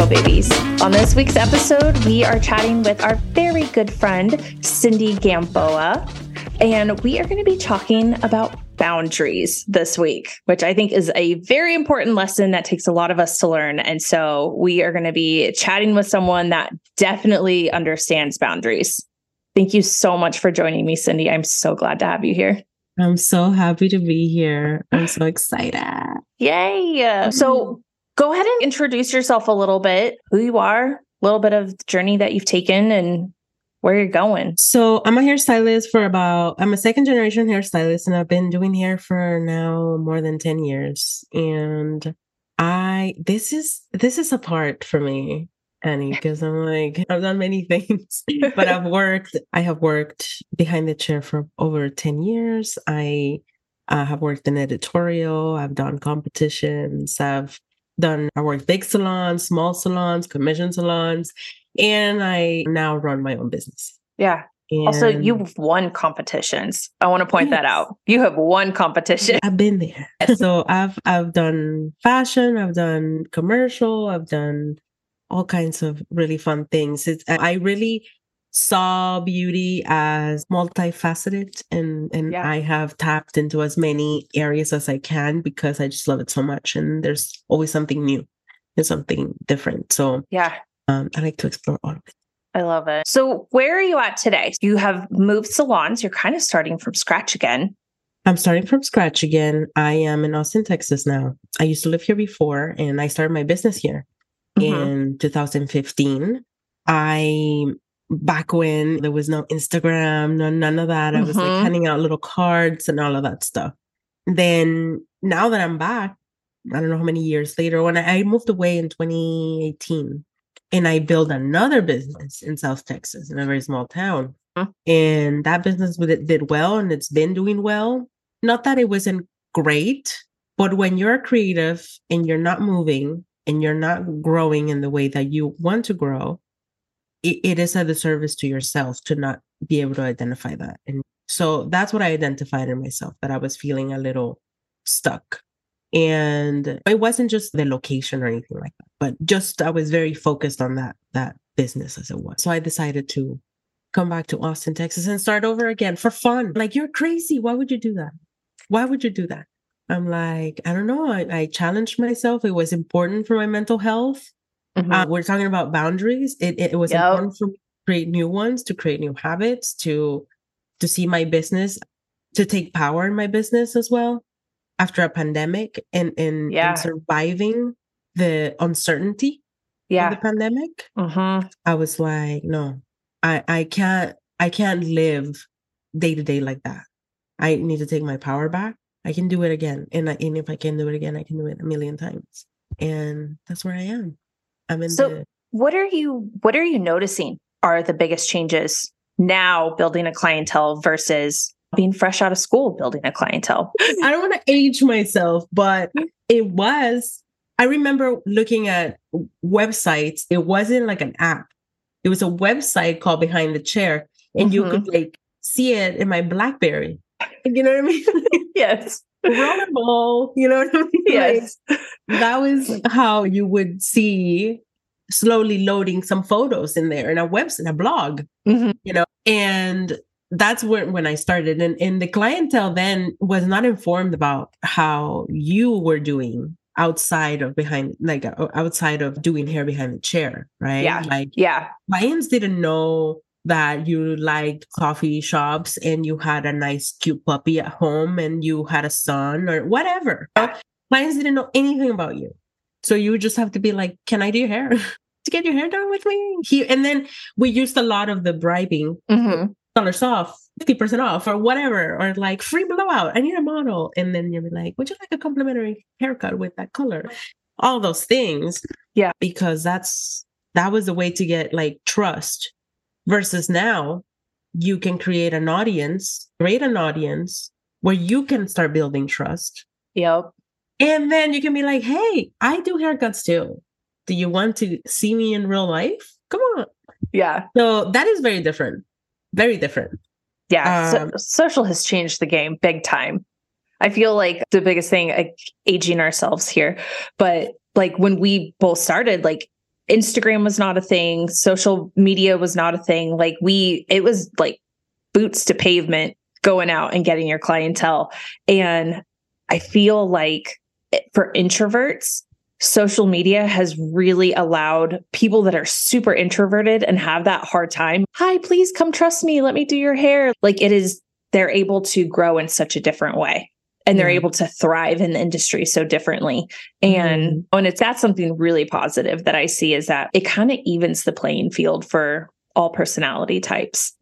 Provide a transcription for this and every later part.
Cosmo Babies. On this week's episode, we are chatting with our very good friend, Cindy Gamboa, and we are going to be talking about boundaries this week, which I think is a very important lesson that takes a lot of us to learn. And so we are going to be chatting with someone that definitely understands boundaries. Thank you so much for joining me, Cindy. I'm so glad to have you here. I'm so happy to be here. I'm so excited. Yay. So go ahead and introduce yourself a little bit, who you are, a little bit of the journey that you've taken and where you're going. So I'm a hairstylist for about I'm a second generation hairstylist and I've been doing hair for now more than 10 years. And I this is this is a part for me, Annie, because I'm like, I've done many things, but I've worked, I have worked behind the chair for over 10 years. I uh, have worked in editorial, I've done competitions, I've done I worked big salons, small salons, commission salons, and I now run my own business. Yeah. And Also, you've won competitions. I want to point that out. You have won competition. I've been there. so I've I've done fashion, I've done commercial, I've done all kinds of really fun things. It's, I really saw beauty as multifaceted and and Yeah. I have tapped into as many areas as I can because I just love it so much and there's always something new and something different. So Yeah. um, I like to explore all of it. I love it. So, where are you at today? You have moved salons. You're kind of starting from scratch again. I'm starting from scratch again. I am in Austin, Texas now. I used to live here before and I started my business here Mhm. in 2015. I back when there was no Instagram, no none of that. I was like handing out little cards and all of that stuff. Then now that I'm back, I don't know how many years later, when I, I moved away in 2018 and I built another business in South Texas in a very small town. Mhm. And that business did, did well and it's been doing well. Not that it wasn't great, but when you're creative and you're not moving and you're not growing in the way that you want to grow, it, it is a disservice to yourself to not be able to identify that. And so that's what I identified in myself that I was feeling a little stuck. And it wasn't just the location or anything like that, but just I was very focused on that that business as it was. So I decided to come back to Austin, Texas and start over again for fun. Like you're crazy. Why would you do that? Why would you do that? I'm like, I don't know. I, I challenged myself. It was important for my mental health. Mhm. Uh, we're talking about boundaries. It, it, it was Yep. important for me to create new ones, to create new habits, to to see my business, to take power in my business as well after a pandemic and and, Yeah. and surviving the uncertainty of yeah. the pandemic. hmm I was like, no, I I can't I can't live day to day like that. I need to take my power back. I can do it again, and I, and if I can do it again, I can do it a million times. And that's where I am. I'm in So- the What are you What are you noticing are the biggest changes now building a clientele versus being fresh out of school building a clientele? I don't want to age myself, but it was. I remember looking at websites. It wasn't like an app. It was a website called Behind the Chair, and you Mhm. could like see it in my BlackBerry. You know what I mean? yes. Rollerball. You know what I mean? Like, Yes. that was how you would see slowly loading some photos in there in a website, in a blog Mhm. you know and that's when when i started and, and the clientele then was not informed about how you were doing outside of behind like uh, outside of doing hair behind the chair right Yeah. like Yeah. clients didn't know that you liked coffee shops and you had a nice cute puppy at home and you had a son or whatever clients didn't know anything about you so you just have to be like can i do your hair to get your hair done with me here and then we used a lot of the bribing hmm dollars off, 50% off, or whatever, or like free blowout. I need a model. And then you'll be like, would you like a complimentary haircut with that color? All those things. Yeah. Because that's that was the way to get like trust. Versus now, you can create an audience, create an audience where you can start building trust. Yep. And then you can be like, hey, I do haircuts too. Do you want to see me in real life? Come on. Yeah. So that is very different. Very different. Yeah. Um, so, social has changed the game big time. I feel like the biggest thing, like aging ourselves here, but like when we both started, like Instagram was not a thing, social media was not a thing. Like we, it was like boots to pavement going out and getting your clientele. And I feel like for introverts, social media has really allowed people that are super introverted and have that hard time. Hi, please come trust me. Let me do your hair. Like it is, they're able to grow in such a different way and they're able to thrive in the industry so differently. And mm. and it's that's something really positive that I see is that it kind of evens the playing field for all personality types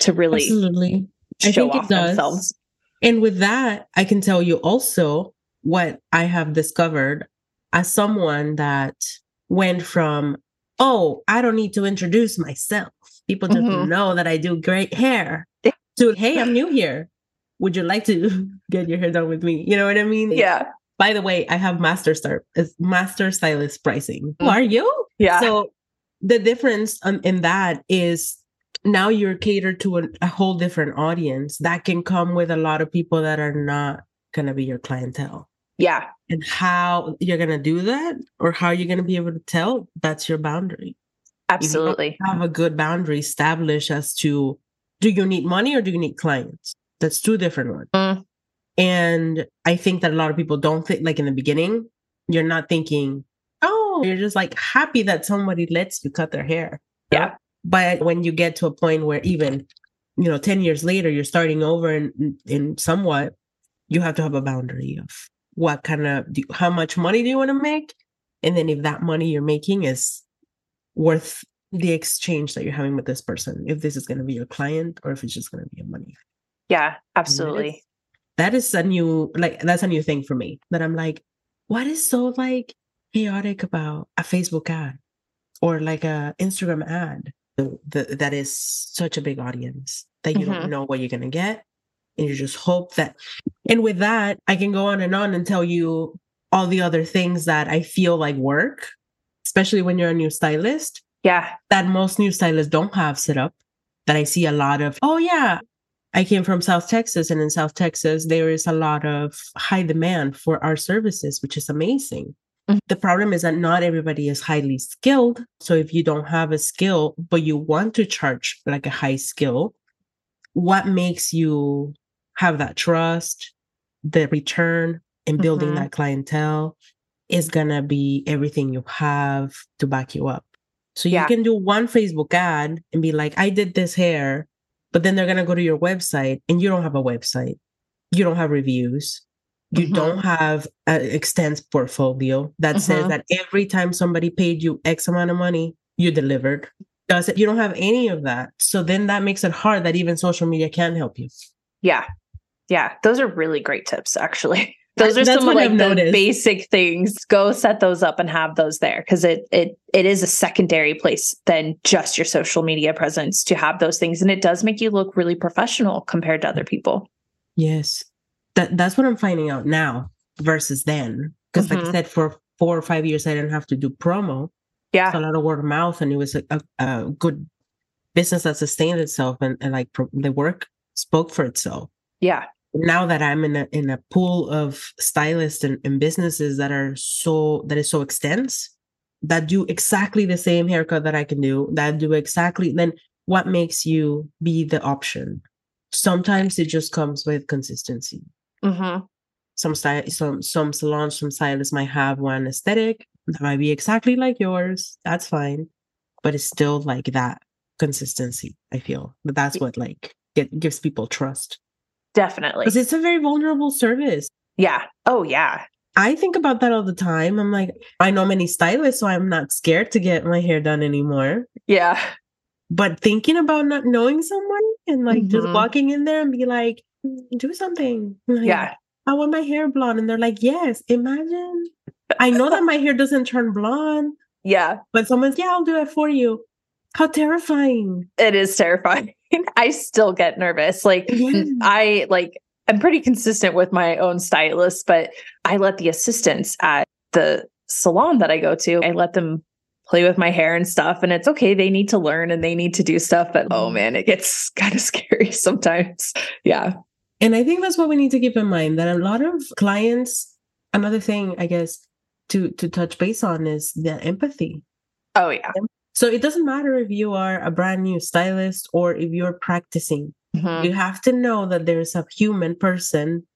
to really Absolutely. show off themselves. And with that, I can tell you also what I have discovered as someone that went from, oh, I don't need to introduce myself. People just mm-hmm. know that I do great hair. To, hey, I'm new here would you like to get your hair done with me? You know what I mean? Yeah. By the way, I have master start is master stylist pricing. Mm. Are you? Yeah. So the difference um, in that is now you're catered to a, a, whole different audience that can come with a lot of people that are not going to be your clientele. Yeah. And how you're going to do that or how you're going to be able to tell that's your boundary. Absolutely. have a good boundary established as to do you need money or do you need clients? That's two different ones. Mm. And I think that a lot of people don't think, like in the beginning, you're not thinking, oh, you're just like happy that somebody lets you cut their hair. Yeah. But when you get to a point where even, you know, 10 years later, you're starting over and in somewhat, you have to have a boundary of what kind of, do, how much money do you want to make? And then if that money you're making is worth the exchange that you're having with this person, if this is going to be your client or if it's just going to be a money. Yeah, absolutely. That is, that is a new like that's a new thing for me. That I'm like, what is so like chaotic about a Facebook ad or like a Instagram ad the, the, that is such a big audience that you mm-hmm. don't know what you're gonna get, and you just hope that. And with that, I can go on and on and tell you all the other things that I feel like work, especially when you're a new stylist. Yeah, that most new stylists don't have set up. That I see a lot of. Oh yeah, I came from South Texas, and in South Texas, there is a lot of high demand for our services, which is amazing. Mm-hmm. The problem is that not everybody is highly skilled. So if you don't have a skill, but you want to charge like a high skill, what makes you have that trust, the return, and building mm-hmm. that clientele is going to be everything you have to back you up. So yeah. you can do one Facebook ad and be like, I did this hair but then they're going to go to your website and you don't have a website. You don't have reviews. You mm-hmm. don't have an extensive portfolio that mm-hmm. says that every time somebody paid you X amount of money, you delivered. Does it? You don't have any of that. So then that makes it hard that even social media can help you. Yeah. Yeah. Those are really great tips, actually. those are some of like I've the noticed. basic things go set those up and have those there because it it it is a secondary place than just your social media presence to have those things and it does make you look really professional compared to other people yes that that's what i'm finding out now versus then because mm-hmm. like i mm-hmm. said for four or five years i didn't have to do promo yeah a lot of word of mouth and it was a, a, a good business that sustained itself and, and like pro- the work spoke for itself yeah now that I'm in a in a pool of stylists and, and businesses that are so that is so extensive that do exactly the same haircut that I can do, that do exactly then what makes you be the option? Sometimes it just comes with consistency. Mm-hmm. Some style, some some salons, some stylists might have one aesthetic that might be exactly like yours. That's fine, but it's still like that consistency. I feel, but that's what like get, gives people trust. Definitely. Because it's a very vulnerable service. Yeah. Oh, yeah. I think about that all the time. I'm like, I know many stylists, so I'm not scared to get my hair done anymore. Yeah. But thinking about not knowing someone and like mm-hmm. just walking in there and be like, do something. Like, yeah. I want my hair blonde. And they're like, yes, imagine. I know that my hair doesn't turn blonde. Yeah. But someone's, yeah, I'll do it for you. How terrifying. It is terrifying. I still get nervous. Like yeah. I like I'm pretty consistent with my own stylist, but I let the assistants at the salon that I go to, I let them play with my hair and stuff. And it's okay. They need to learn and they need to do stuff. But oh man, it gets kind of scary sometimes. Yeah. And I think that's what we need to keep in mind that a lot of clients, another thing, I guess, to to touch base on is the empathy. Oh, yeah. So it doesn't matter if you are a brand new stylist or if you're practicing. Mhm. You have to know that there's a human person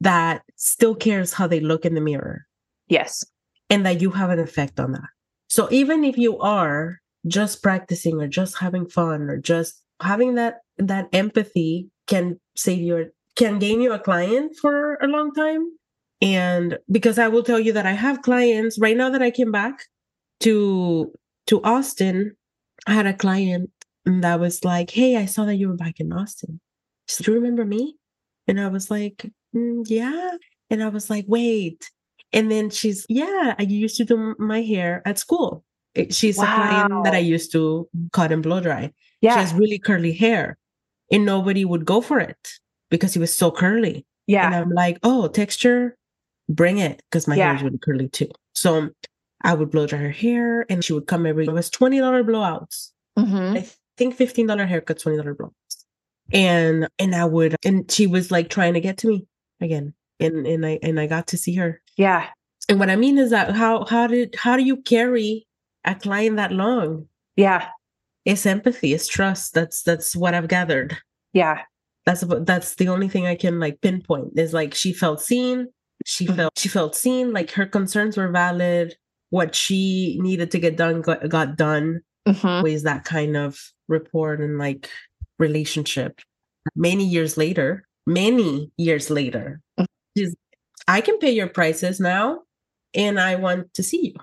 that still cares how they look in the mirror Yes. and that you have an effect on that. So even if you are just practicing or just having fun or just having that that empathy can save your can gain you a client for a long time. And because I will tell you that I have clients right now that I came back to to Austin, I had a client that was like, "Hey, I saw that you were back in Austin. Said, Do you remember me?" And I was like, "Mm, "Yeah." And I was like, "Wait." And then she's, "Yeah, I used to do my hair at school." She's a client that I used to cut and blow dry. She has really curly hair, and nobody would go for it because it was so curly. Yeah. And Yeah. I'm like, "Oh, texture, bring it," because my hair is really curly too. So I would blow dry her hair, and she would come every. It was twenty dollar blowouts. Mhm. I think fifteen dollar haircut, twenty dollar blowouts, and and I would, and she was like trying to get to me again, and and I and I got to see her. Yeah. And what I mean is that how how did how do you carry a client that long? Yeah. It's empathy, it's trust. That's that's what I've gathered. Yeah. That's about that's the only thing I can like pinpoint. Is like she felt seen. She Mhm. felt she felt seen. Like her concerns were valid. What she needed to get done got, got done. Mhm. Ways that kind of rapport and like relationship. Many years later, many years later, Mhm. she's, I can pay your prices now, and I want to see you.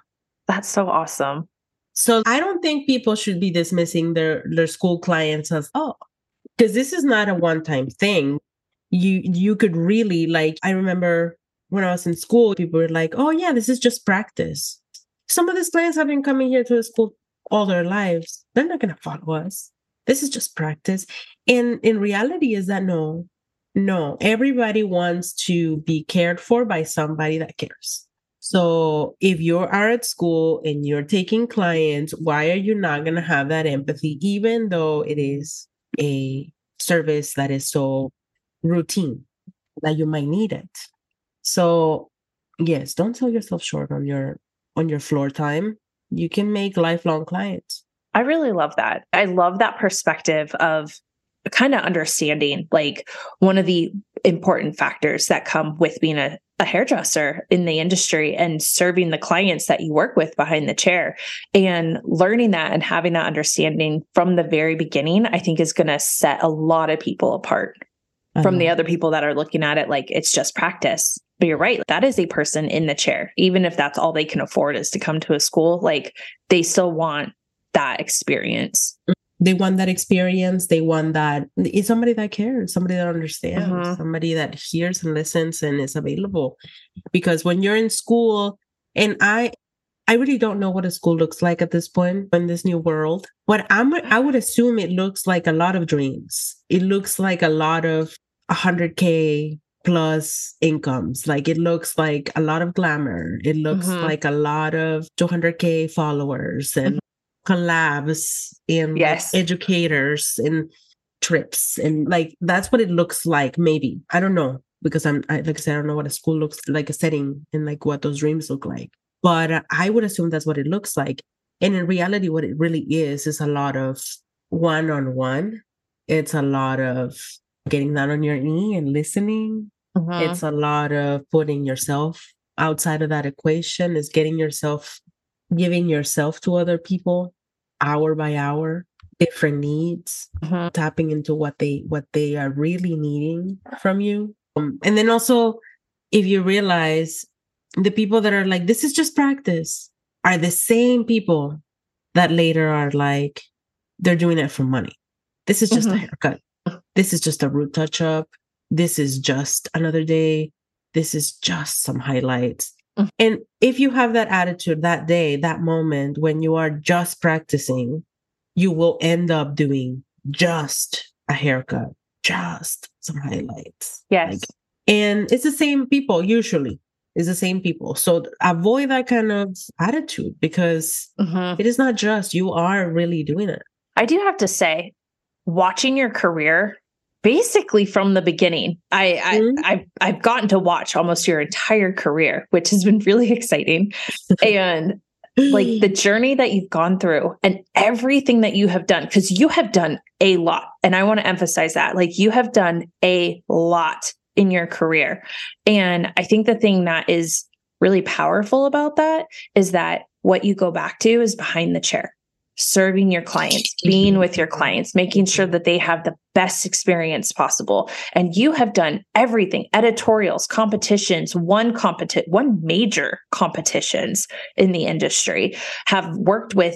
That's so awesome. So I don't think people should be dismissing their their school clients as oh, because this is not a one time thing. You you could really like. I remember when I was in school, people were like, "Oh yeah, this is just practice." Some of these clients have been coming here to the school all their lives. They're not going to follow us. This is just practice. And in reality, is that no, no. Everybody wants to be cared for by somebody that cares. So if you are at school and you're taking clients, why are you not going to have that empathy, even though it is a service that is so routine that you might need it? So yes, don't sell yourself short on your on your floor time. You can make lifelong clients. I really love that. I love that perspective of kind of understanding like one of the important factors that come with being a, a hairdresser in the industry and serving the clients that you work with behind the chair and learning that and having that understanding from the very beginning, I think is going to set a lot of people apart from the other people that are looking at it like it's just practice. But you're right, that is a person in the chair. Even if that's all they can afford is to come to a school, like they still want that experience. they want that experience they want that it's somebody that cares somebody that understands Mhm. somebody that hears and listens and is available because when you're in school and i i really don't know what a school looks like at this point in this new world but i'm i would assume it looks like a lot of dreams. It looks like a lot of 100k plus incomes. Like it looks like a lot of glamour. It looks Mhm. like a lot of 200k followers and collabs and Yes. educators and trips and like that's what it looks like maybe. I don't know because i'm I, like i said i don't know what a school looks like a setting and like what those dreams look like but i would assume that's what it looks like and in reality what it really is is a lot of one-on-one it's a lot of getting down on your knee and listening Mhm. it's a lot of putting yourself outside of that equation is getting yourself giving yourself to other people hour by hour different needs Mhm. tapping into what they what they are really needing from you um, and then also if you realize the people that are like this is just practice are the same people that later are like they're doing it for money this is just a Mhm. haircut this is just a root touch up this is just another day this is just some highlights Mhm. and if you have that attitude that day that moment when you are just practicing you will end up doing just a haircut, just some highlights. Yes. Like, and it's the same people usually. It's the same people. So avoid that kind of attitude because Mhm. it is not just you are really doing it. I do have to say, watching your career basically from the beginning, I, I Mhm. I've I've gotten to watch almost your entire career, which has been really exciting. and like the journey that you've gone through and everything that you have done, because you have done a lot. And I want to emphasize that like you have done a lot in your career. And I think the thing that is really powerful about that is that what you go back to is behind the chair serving your clients, being with your clients, making sure that they have the best experience possible. And you have done everything, editorials, competitions, one competi- one major competitions in the industry, have worked with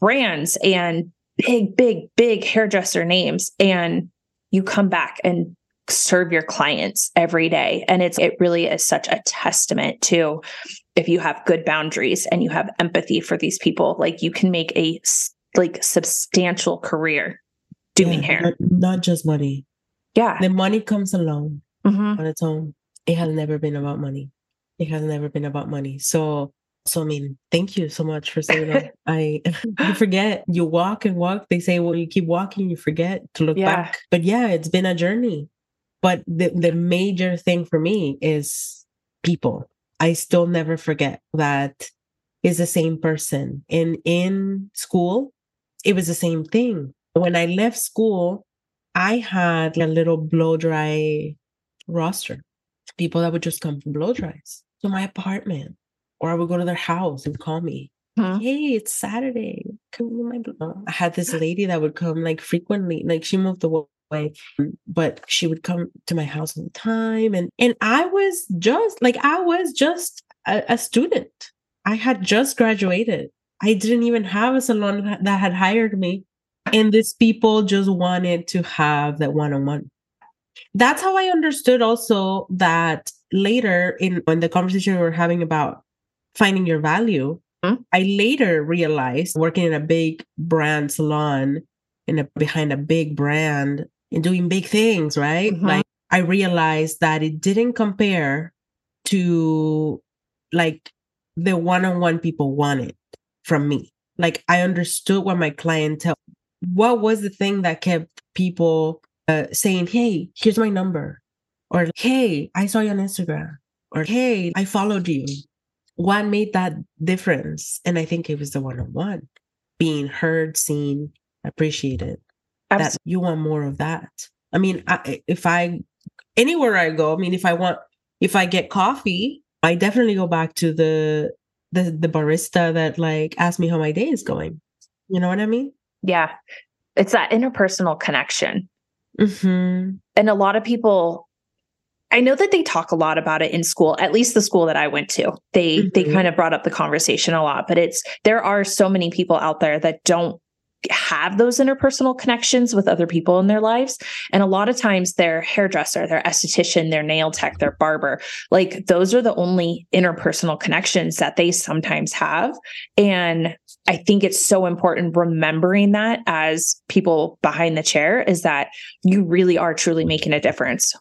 brands and big, big, big hairdresser names. And you come back and serve your clients every day. And it's it really is such a testament to if you have good boundaries and you have empathy for these people, like you can make a like substantial career doing yeah, hair. Not, not, just money. Yeah. The money comes along mm-hmm. on its own. It has never been about money. It has never been about money. So so I mean, thank you so much for saying that. I you forget. You walk and walk. They say, well, you keep walking, you forget to look yeah. back. But yeah, it's been a journey. But the, the major thing for me is people. I still never forget that is the same person. And in school, it was the same thing. When I left school, I had a little blow dry roster. People that would just come from blow dries to my apartment, or I would go to their house and call me. Huh? Hey, it's Saturday. Come to my blow. I had this lady that would come like frequently. Like she moved away way but she would come to my house all the time and and i was just like i was just a, a student. I had just graduated. I didn't even have a salon that had hired me and these people just wanted to have that one-on-one. That's how i understood also that later in, in the conversation we were having about finding your value mm-hmm. i later realized working in a big brand salon in a behind a big brand and doing big things, right? Mm-hmm. Like I realized that it didn't compare to like the one-on-one people wanted from me. Like I understood what my clientele, what was the thing that kept people uh, saying, "Hey, here's my number," or "Hey, I saw you on Instagram," or "Hey, I followed you." What made that difference? And I think it was the one-on-one, being heard, seen, appreciated. Absolutely. that you want more of that. I mean, I, if I anywhere I go, I mean, if I want, if I get coffee, I definitely go back to the the the barista that like asked me how my day is going. You know what I mean? Yeah, it's that interpersonal connection. Mm-hmm. And a lot of people, I know that they talk a lot about it in school. At least the school that I went to, they mm-hmm. they kind of brought up the conversation a lot. But it's there are so many people out there that don't have those interpersonal connections with other people in their lives. And a lot of times their hairdresser, their esthetician, their nail tech, their barber, like those are the only interpersonal connections that they sometimes have. And I think it's so important remembering that as people behind the chair is that you really are truly making a difference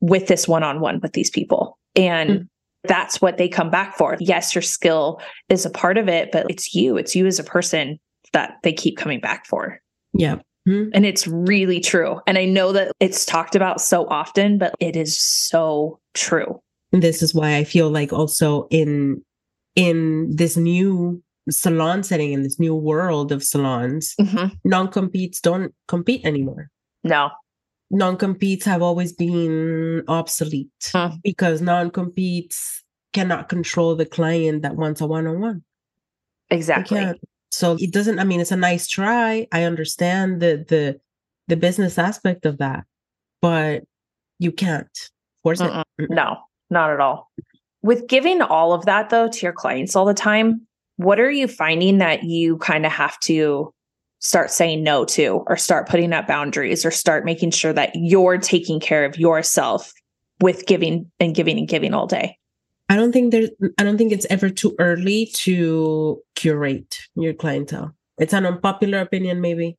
with this one on one with these people. And mm-hmm that's what they come back for. Yes, your skill is a part of it, but it's you. It's you as a person that they keep coming back for. Yeah. Mm-hmm. And it's really true. And I know that it's talked about so often, but it is so true. And this is why I feel like also in in this new salon setting in this new world of salons, mm-hmm. non-competes don't compete anymore. No. Non-competes have always been obsolete because non-competes cannot control the client that wants a one-on-one. Exactly. So it doesn't, I mean, it's a nice try. I understand the the the business aspect of that, but you can't force Mm-mm. it. No, not at all. With giving all of that though to your clients all the time, what are you finding that you kind of have to start saying no to or start putting up boundaries or start making sure that you're taking care of yourself with giving and giving and giving all day? I don't think there's I don't think it's ever too early to curate your clientele. It's an unpopular opinion maybe,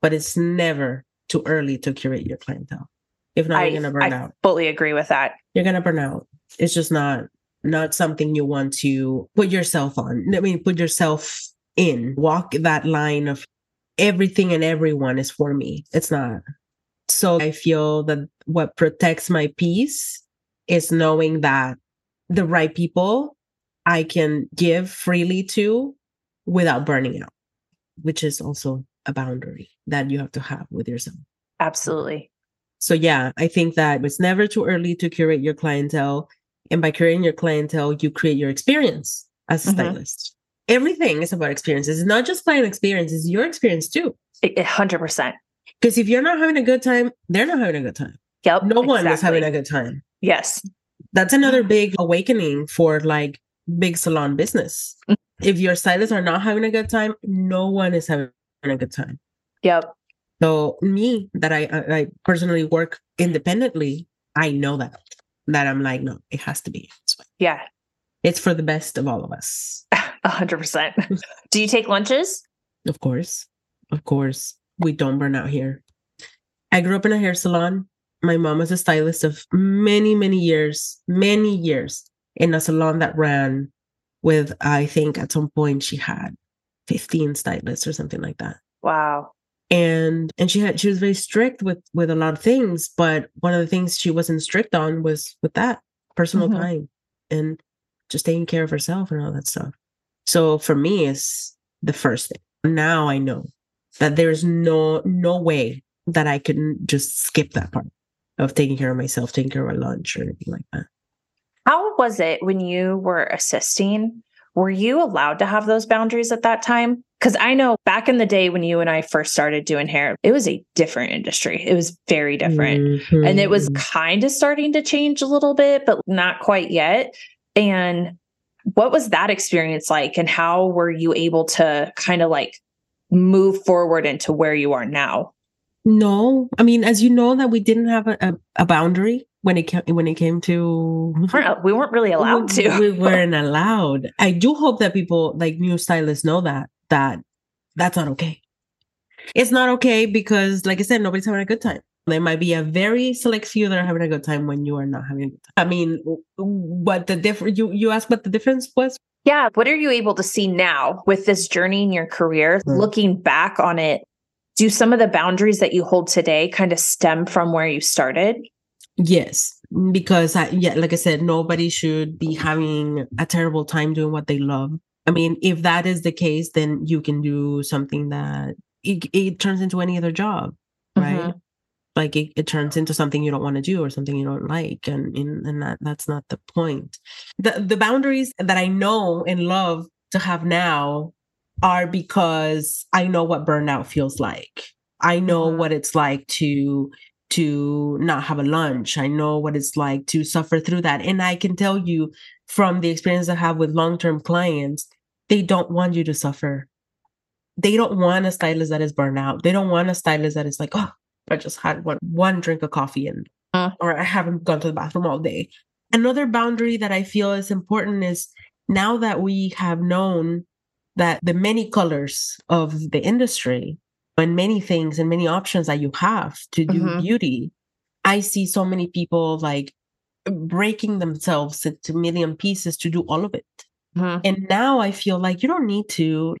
but it's never too early to curate your clientele. If not, I, you're gonna burn I out. Fully agree with that. You're gonna burn out. It's just not not something you want to put yourself on. I mean, put yourself in. Walk that line of everything and everyone is for me. It's not. So I feel that what protects my peace is knowing that the right people I can give freely to without burning out, which is also a boundary that you have to have with yourself. Absolutely. So, yeah, I think that it's never too early to curate your clientele. And by curating your clientele, you create your experience as a mm-hmm. stylist. Everything is about experiences. It's not just client experience, it's your experience too. 100%. Because if you're not having a good time, they're not having a good time. Yep. No one exactly. is having a good time. Yes. That's another big awakening for like big salon business. Mm. if your stylists are not having a good time, no one is having a good time. Yep. So me that I I personally work independently, I know that that I'm like, no, it has to be. Yeah. It's for the best of all of us. A hundred percent. Do you take lunches? Of course. Of course. We don't burn out here. I grew up in a hair salon. My mom was a stylist of many, many years, many years in a salon that ran with, I think at some point she had 15 stylists or something like that. Wow. And and she had she was very strict with with a lot of things, but one of the things she wasn't strict on was with that personal mm-hmm. time and just taking care of herself and all that stuff. So for me, it's the first thing. Now I know that there's no no way that I can just skip that part of taking care of myself, taking care of my lunch or anything like that. How was it when you were assisting? Were you allowed to have those boundaries at that time? Because I know back in the day when you and I first started doing hair, it was a different industry. It was very different. Mm-hmm. And it was mm-hmm. kind of starting to change a little bit, but not quite yet. And what was that experience like? And how were you able to kind of like move forward into where you are now? No, I mean, as you know, that we didn't have a, a, a boundary when it came when it came to we weren't really allowed to. we weren't allowed. I do hope that people like new stylists know that that that's not okay. It's not okay because, like I said, nobody's having a good time. There might be a very select few that are having a good time when you are not having a good time. I mean, what the difference? You you asked what the difference was. Yeah, what are you able to see now with this journey in your career? Mm. Looking back on it, do some of the boundaries that you hold today kind of stem from where you started? Yes, because I, yeah, like I said, nobody should be having a terrible time doing what they love. I mean, if that is the case, then you can do something that it, it turns into any other job, right? Mm-hmm. Like it, it turns into something you don't want to do or something you don't like, and and that that's not the point. The the boundaries that I know and love to have now are because I know what burnout feels like. I know mm-hmm. what it's like to to not have a lunch. I know what it's like to suffer through that. And I can tell you from the experience I have with long-term clients, they don't want you to suffer. They don't want a stylist that is burnout. They don't want a stylist that is like, oh, I just had one one drink of coffee and uh, or I haven't gone to the bathroom all day. Another boundary that I feel is important is now that we have known that the many colors of the industry and many things and many options that you have to do mm-hmm. beauty, I see so many people like breaking themselves into million pieces to do all of it. Mm-hmm. And now I feel like you don't need to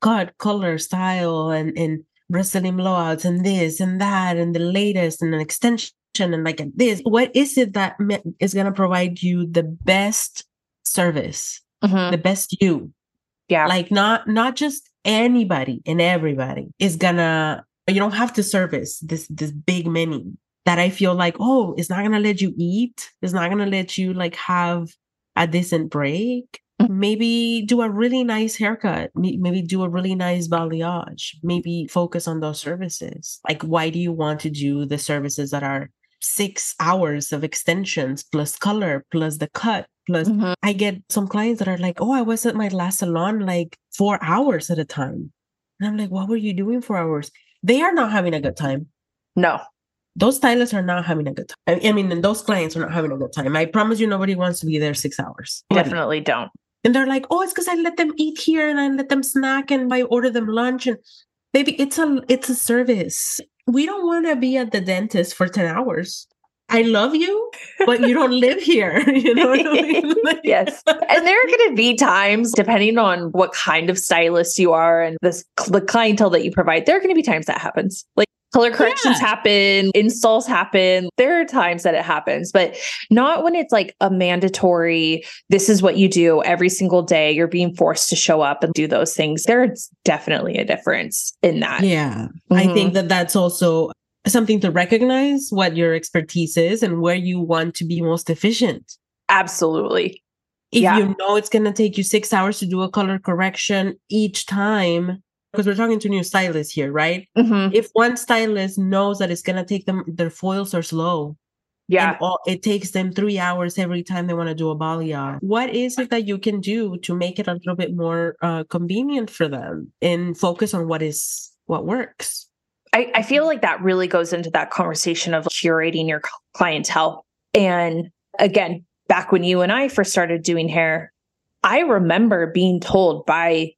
cut color, style, and and Brazilian blowouts and this and that and the latest and an extension and like this. What is it that is going to provide you the best service, mm-hmm. the best you? Yeah. Like not not just anybody and everybody is gonna you don't have to service this this big many that I feel like, oh, it's not gonna let you eat. It's not gonna let you like have a decent break. Mm-hmm. Maybe do a really nice haircut. Maybe do a really nice balayage. Maybe focus on those services. Like, why do you want to do the services that are six hours of extensions plus color plus the cut plus mm-hmm. i get some clients that are like oh i was at my last salon like four hours at a time. And i'm like what were you doing for hours? They are not having a good time. No. Those stylists are not having a good time i mean and those clients are not having a good time. I promise you nobody wants to be there six hours. Definitely don't. And they're like oh it's because i let them eat here and i let them snack and i order them lunch and baby it's a it's a service we don't want to be at the dentist for 10 hours. I love you, but you don't live here. You know I mean? yes. And there are going to be times, depending on what kind of stylist you are and this, the clientele that you provide, there are going to be times that happens. Like color corrections yeah. happen, installs happen. There are times that it happens, but not when it's like a mandatory, this is what you do every single day. You're being forced to show up and do those things. There's definitely a difference in that. Yeah. Mm-hmm. I think that that's also something to recognize what your expertise is and where you want to be most efficient. Absolutely. If yeah. you know it's going to take you six hours to do a color correction each time, because we're talking to new stylists here, right? Mm-hmm. If one stylist knows that it's gonna take them, their foils are slow. Yeah. All, it takes them three hours every time they want to do a balayage. What is it that you can do to make it a little bit more uh, convenient for them and focus on what is what works? I, I feel like that really goes into that conversation of curating your clientele. And again, back when you and I first started doing hair, I remember being told by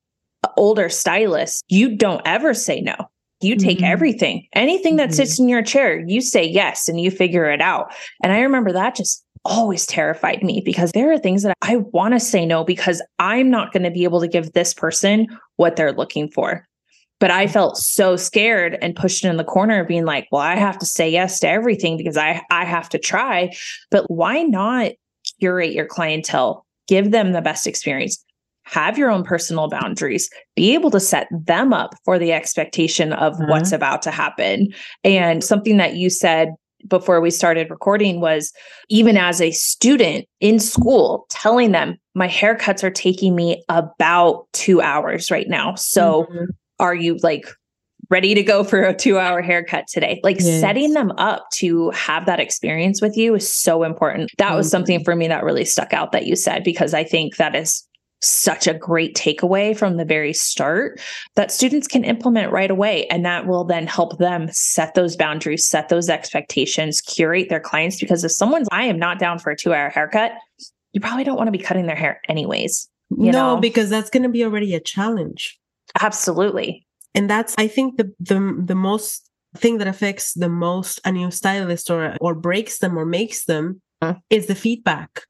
older stylists, you don't ever say no. You take mm-hmm. everything, anything that mm-hmm. sits in your chair, you say yes and you figure it out. And I remember that just always terrified me because there are things that I want to say no because I'm not going to be able to give this person what they're looking for. But I felt so scared and pushed in the corner being like, well, I have to say yes to everything because I I have to try. But why not curate your clientele? Give them the best experience have your own personal boundaries, be able to set them up for the expectation of mm-hmm. what's about to happen. And something that you said before we started recording was even as a student in school, telling them my haircuts are taking me about two hours right now. So mm-hmm. are you like ready to go for a two hour haircut today. Like yes. setting them up to have that experience with you is so important. That was something mm-hmm. for me that really stuck out that you said, because I think that is such a great takeaway from the very start that students can implement right away. And that will then help them set those boundaries, set those expectations, curate their clients. Because if someone's, I am not down for a two hour haircut, you probably don't want to be cutting their hair anyways. no, know? because that's going to be already a challenge. Absolutely. And that's, I think, the, the, the most thing that affects the most a new stylist or, or breaks them or makes them mm-hmm. is the feedback,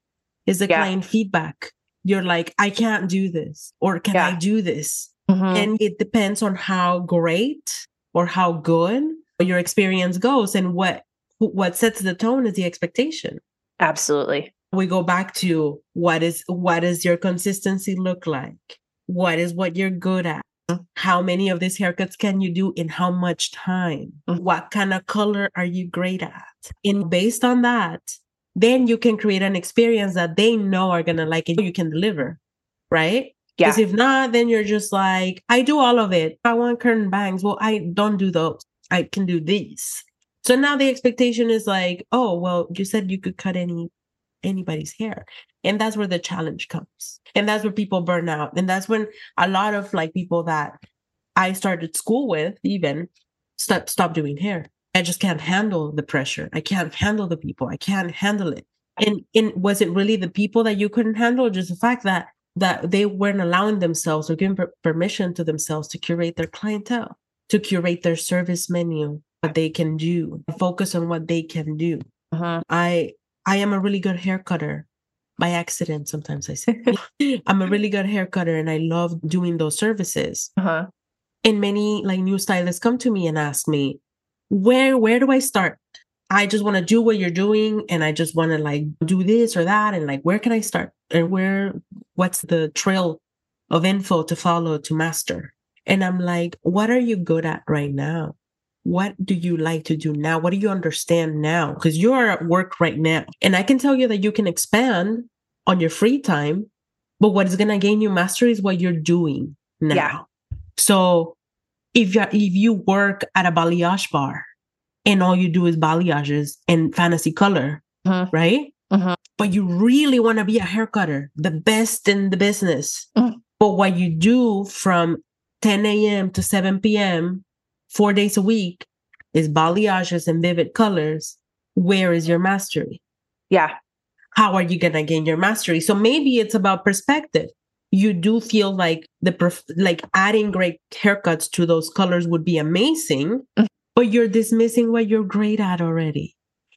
is the yeah. client feedback you're like, I can't do this, or can yeah. I do this? Mm-hmm. And it depends on how great or how good your experience goes and what what sets the tone is the expectation. Absolutely. We go back to what is what does your consistency look like? What is what you're good at? Mm-hmm. How many of these haircuts can you do in how much time? Mm-hmm. What kind of color are you great at? And based on that, then you can create an experience that they know are going to like it. You can deliver, right? Yeah. Because if not, then you're just like, I do all of it. I want curtain bangs. Well, I don't do those. I can do these. So now the expectation is like, oh, well, you said you could cut any anybody's hair. And that's where the challenge comes. And that's where people burn out. And that's when a lot of like people that I started school with even stop stop doing hair I just can't handle the pressure. I can't handle the people. I can't handle it. And and was it really the people that you couldn't handle, just the fact that that they weren't allowing themselves or giving per- permission to themselves to curate their clientele, to curate their service menu, what they can do, focus on what they can do. Uh-huh. I I am a really good hair cutter by accident. Sometimes I say I'm a really good hair cutter, and I love doing those services. Uh-huh. And many like new stylists come to me and ask me, where where do I start? I just want to do what you're doing and I just want to like do this or that and like where can I start? And where what's the trail of info to follow to master? And I'm like, what are you good at right now? What do you like to do now? What do you understand now? Because you are at work right now. And I can tell you that you can expand on your free time, but what is going to gain you mastery is what you're doing now. Yeah. So if you if you work at a balayage bar and all you do is balayages and fantasy color, uh-huh. right? Uh-huh. But you really want to be a hair cutter, the best in the business. Uh-huh. But what you do from 10 a.m. to 7 p.m., four days a week, is balayages and vivid colors. Where is your mastery? Yeah. How are you going to gain your mastery? So maybe it's about perspective you do feel like the like adding great haircuts to those colors would be amazing, mm. but you're dismissing what you're great at already.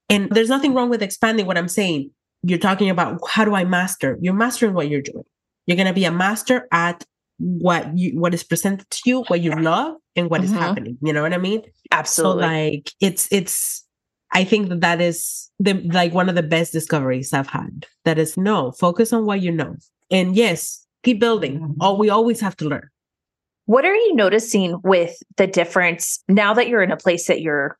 And there's nothing wrong with expanding what I'm saying. You're talking about how do I master? You're mastering what you're doing. You're going to be a master at what you what is presented to you, what you love, and what is Mhm. happening. You know what I mean? Absolutely. So like it's it's I think that that is the like one of the best discoveries I've had. That is no focus on what you know, and yes, keep building. Oh, we always have to learn. What are you noticing with the difference now that you're in a place that you're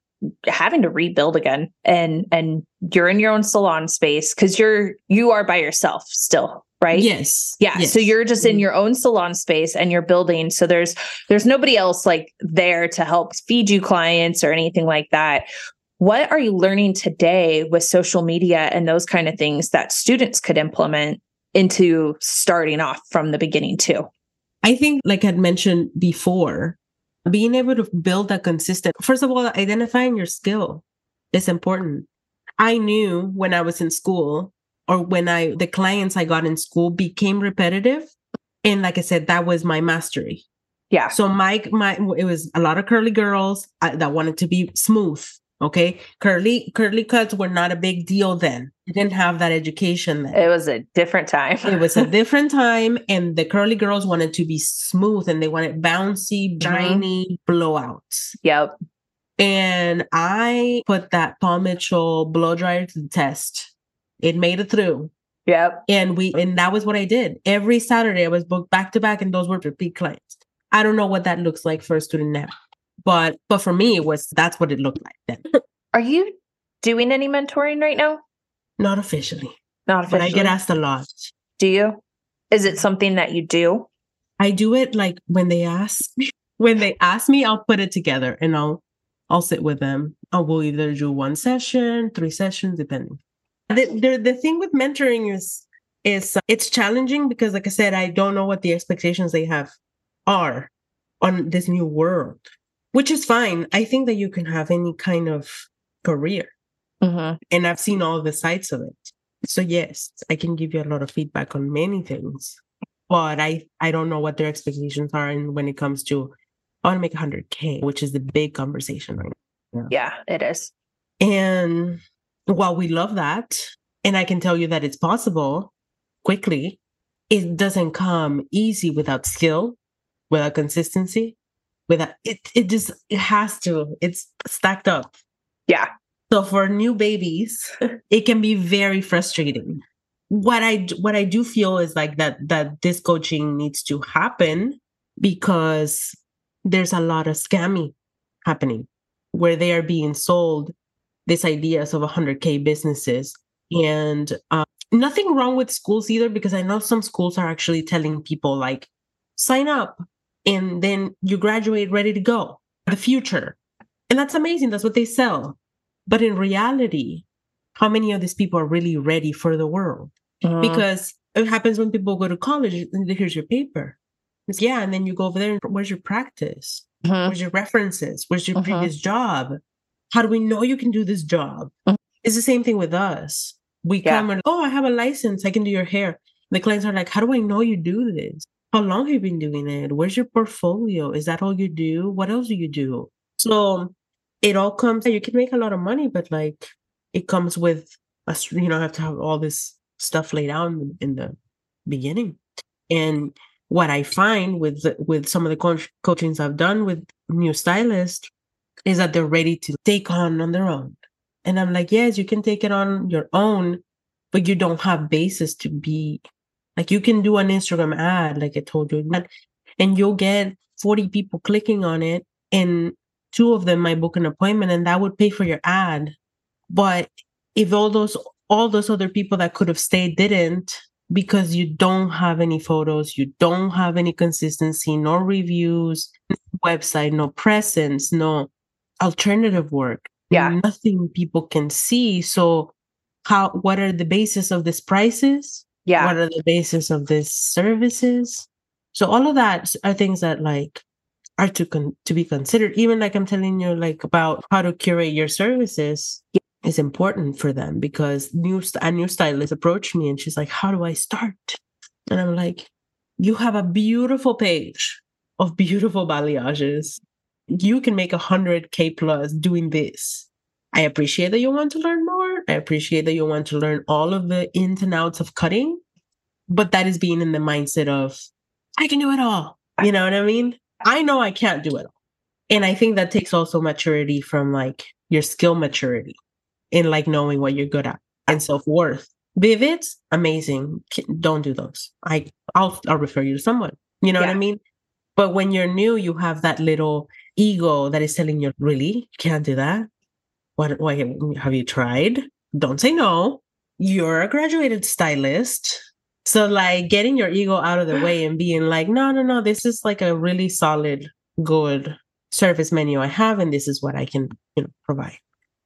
having to rebuild again and and you're in your own salon space cuz you're you are by yourself still, right? Yes. Yeah, yes. so you're just in Mhm. your own salon space and you're building so there's there's nobody else like there to help feed you clients or anything like that. What are you learning today with social media and those kind of things that students could implement into starting off from the beginning too? I think, like I'd mentioned before, being able to build a consistent, first of all, identifying your skill is important. I knew when I was in school or when I, the clients I got in school became repetitive. And like I said, that was my mastery. Yeah. So my, my, it was a lot of curly girls uh, that wanted to be smooth. Okay. Curly, curly cuts were not a big deal then. I didn't have that education then It was a different time. it was a different time and the curly girls wanted to be smooth and they wanted bouncy Mhm. shiny blowouts yep. and i put that paul mitchell blow dryer to the test it made it through Yep. and we and that was what i did every saturday i was booked back to back and those were repeat clients i don't know what that looks like for a student now but but for me it was that's what it looked like then Are you doing any mentoring right now? not officially Not but i get asked a lot Do you? Is it something that you do? I do it like when they ask when they ask me, I'll put it together and I'll I'll sit with them. I will either do one session, three sessions, depending. The, the the thing with mentoring is is uh, it's challenging because, like I said, I don't know what the expectations they have are on this new world, which is fine. I think that you can have any kind of career, Mm-hmm. and I've seen all the sides of it. So yes, I can give you a lot of feedback on many things, but I I don't know what their expectations are, and when it comes to I want to make 100k, which is the big conversation right now. Yeah, it is. And while we love that, and I can tell you that it's possible quickly, it doesn't come easy without skill, without consistency, without it. It just it has to. It's stacked up. Yeah. So for new babies, it can be very frustrating. What I what I do feel is like that that this coaching needs to happen because there's a lot of scamming happening where they are being sold these ideas of 100k businesses and uh, nothing wrong with schools either because i know some schools are actually telling people like sign up and then you graduate ready to go. The future. And that's amazing. That's what they sell. But in reality how many of these people are really ready for the world? Mhm. because it happens when people go to college and here's your paper. It's, yeah and then you go over there and where's your practice? Mhm. where's your references? Where's your Mhm. previous job? How do we know you can do this job? It's the same thing with us. We Yeah. come and oh i have a license. I can do your hair. The clients are like how do i know you do this how long have you been doing it? Where's your portfolio? Is that all you do? What else do you do? So it all comes you can make a lot of money but like it comes with us you know have to have all this stuff laid out in, in the beginning. And what i find with the- with some of the coach, coachings i've done with new stylists is that they're ready to take on on their own. And i'm like yes you can take it on your own but you don't have basis to be like you can do an instagram ad like i told you and- and you'll get 40 people clicking on it and two of them might book an appointment and that would pay for your ad. But if all those all those other people that could have stayed didn't because you don't have any photos you don't have any consistency no reviews no website no presence no alternative work Yeah. nothing people can see. So how what are the basis of these prices Yeah. what are the basis of these services? So all of that are things that like are to con- to be considered. Even like i'm telling you like about how to curate your services is important for them because new st- a new stylist approached me and she's like how do i start? And i'm like you have a beautiful page of beautiful balayages you can make a hundred k plus doing this. I appreciate that you want to learn more. I appreciate that you want to learn all of the ins and outs of cutting but that is being in the mindset of i can do it all You know what I mean? I know I can't do it all. And I think that takes also maturity from like your skill maturity in like knowing what you're good at and self-worth. Vivids, amazing. Don't do those. I I'll I'll refer you to someone. You know yeah. what I mean? But when you're new, you have that little ego that is telling you, really? You can't do that? What why have you tried? Don't say no. You're a graduated stylist. So like getting your ego out of the way and being like, no, no, no, this is like a really solid, good service menu I have, and this is what I can, you know, provide.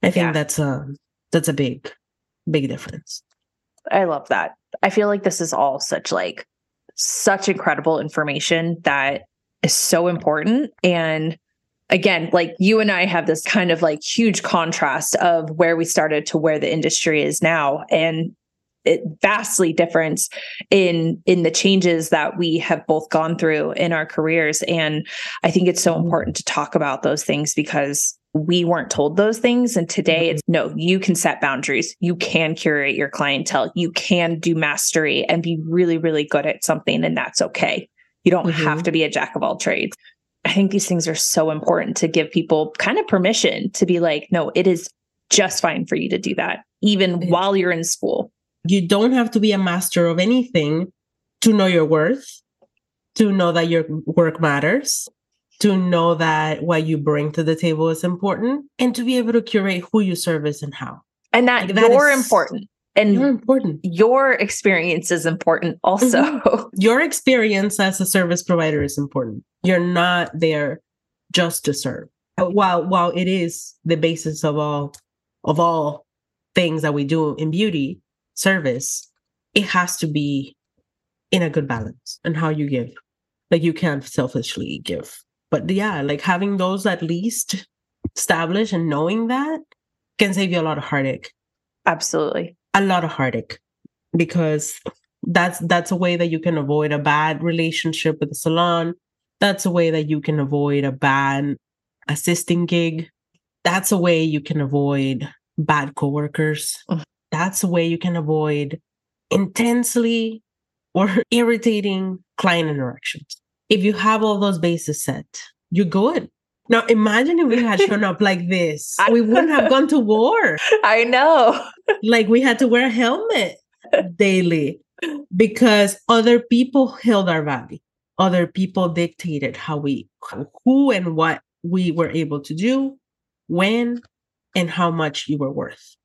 I think yeah. that's a that's a big, big difference. I love that. I feel like this is all such like such incredible information that is so important. And again, like you and I have this kind of like huge contrast of where we started to where the industry is now. And vastly difference in in the changes that we have both gone through in our careers. And i think it's so mm-hmm. important to talk about those things because we weren't told those things. And today it's mm-hmm. no you can set boundaries. You can curate your clientele. You can do mastery and be really really good at something and that's okay. You don't mm-hmm. have to be a jack of all trades. I think these things are so important to give people kind of permission to be like no it is just fine for you to do that even while you're in school you don't have to be a master of anything to know your worth, to know that your work matters, to know that what you bring to the table is important, and to be able to curate who you service and how. And that, like that you're important. And you're important. Your experience is important also. Mm-hmm. Your experience as a service provider is important. You're not there just to serve. While while it is the basis of all of all things that we do in beauty, service, it has to be in a good balance and how you give. Like you can't selfishly give. But yeah, like having those at least established and knowing that can save you a lot of heartache. Absolutely. A lot of heartache. Because that's that's a way that you can avoid a bad relationship with the salon. That's a way that you can avoid a bad assisting gig. That's a way you can avoid bad coworkers. Mm. That's a way you can avoid intensely or irritating client interactions. If you have all those bases set, you're good. Now imagine if we had shown up like this. We wouldn't have gone to war. I know. like we had to wear a helmet daily because other people held our value. Other people dictated how we who and what we were able to do, when, and how much you were worth.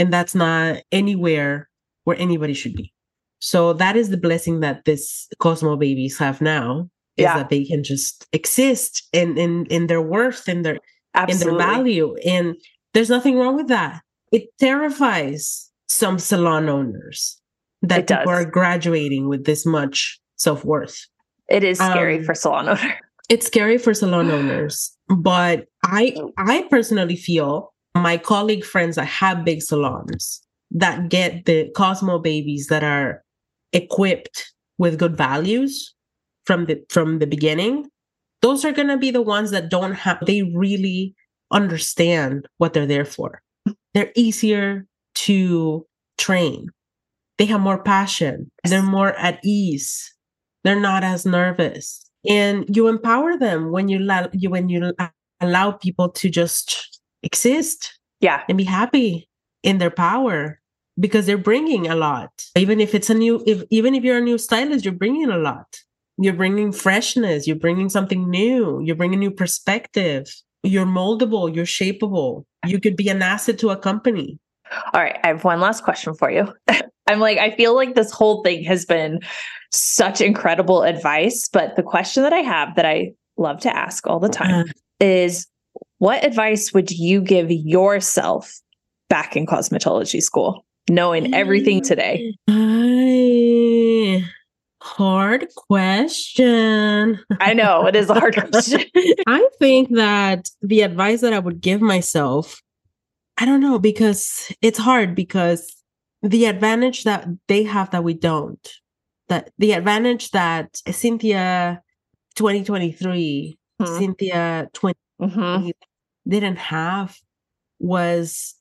And that's not anywhere where anybody should be. So that is the blessing that this Cosmo babies have now is yeah. that they can just exist in in in their worth and their Absolutely. in their value. And there's nothing wrong with that. It terrifies some salon owners that it people does. are graduating with this much self-worth. It is scary um, for salon owners. It's scary for salon owners. But I I personally feel my colleague friends that have big salons that get the Cosmo babies that are equipped with good values from the from the beginning, those are going to be the ones that don't have they really understand what they're there for. They're easier to train. They have more passion. They're more at ease. They're not as nervous. And you empower them when you allow you when you allow people to just exist yeah. and be happy in their power because they're bringing a lot. Even if it's a new if even if you're a new stylist you're bringing a lot. You're bringing freshness. You're bringing something new. You're bringing new perspective. You're moldable. You're shapeable. You could be an asset to a company. All right. I have one last question for you. I'm like i feel like this whole thing has been such incredible advice but the question that i have that i love to ask all the time uh, is what advice would you give yourself back in cosmetology school, knowing everything today? I, hard question. I know it is a hard question. I think that the advice that I would give myself, I don't know, because it's hard because the advantage that they have that we don't, that the advantage that Cynthia 2023, hmm. Cynthia 20, mm-hmm didn't have was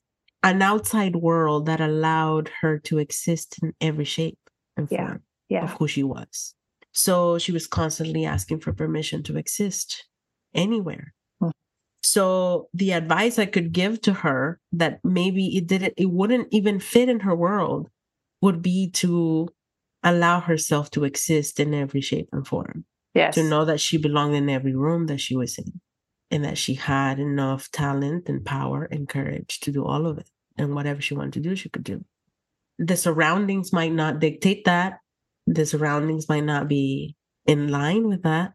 an outside world that allowed her to exist in every shape and form yeah, of who she was. So she was constantly asking for permission to exist anywhere. Hmm. So the advice I could give to her that maybe it didn't, it wouldn't even fit in her world would be to allow herself to exist in every shape and form Yes. to know that she belonged in every room that she was in and that she had enough talent and power and courage to do all of it and whatever she wanted to do she could do. The surroundings might not dictate that. The surroundings might not be in line with that.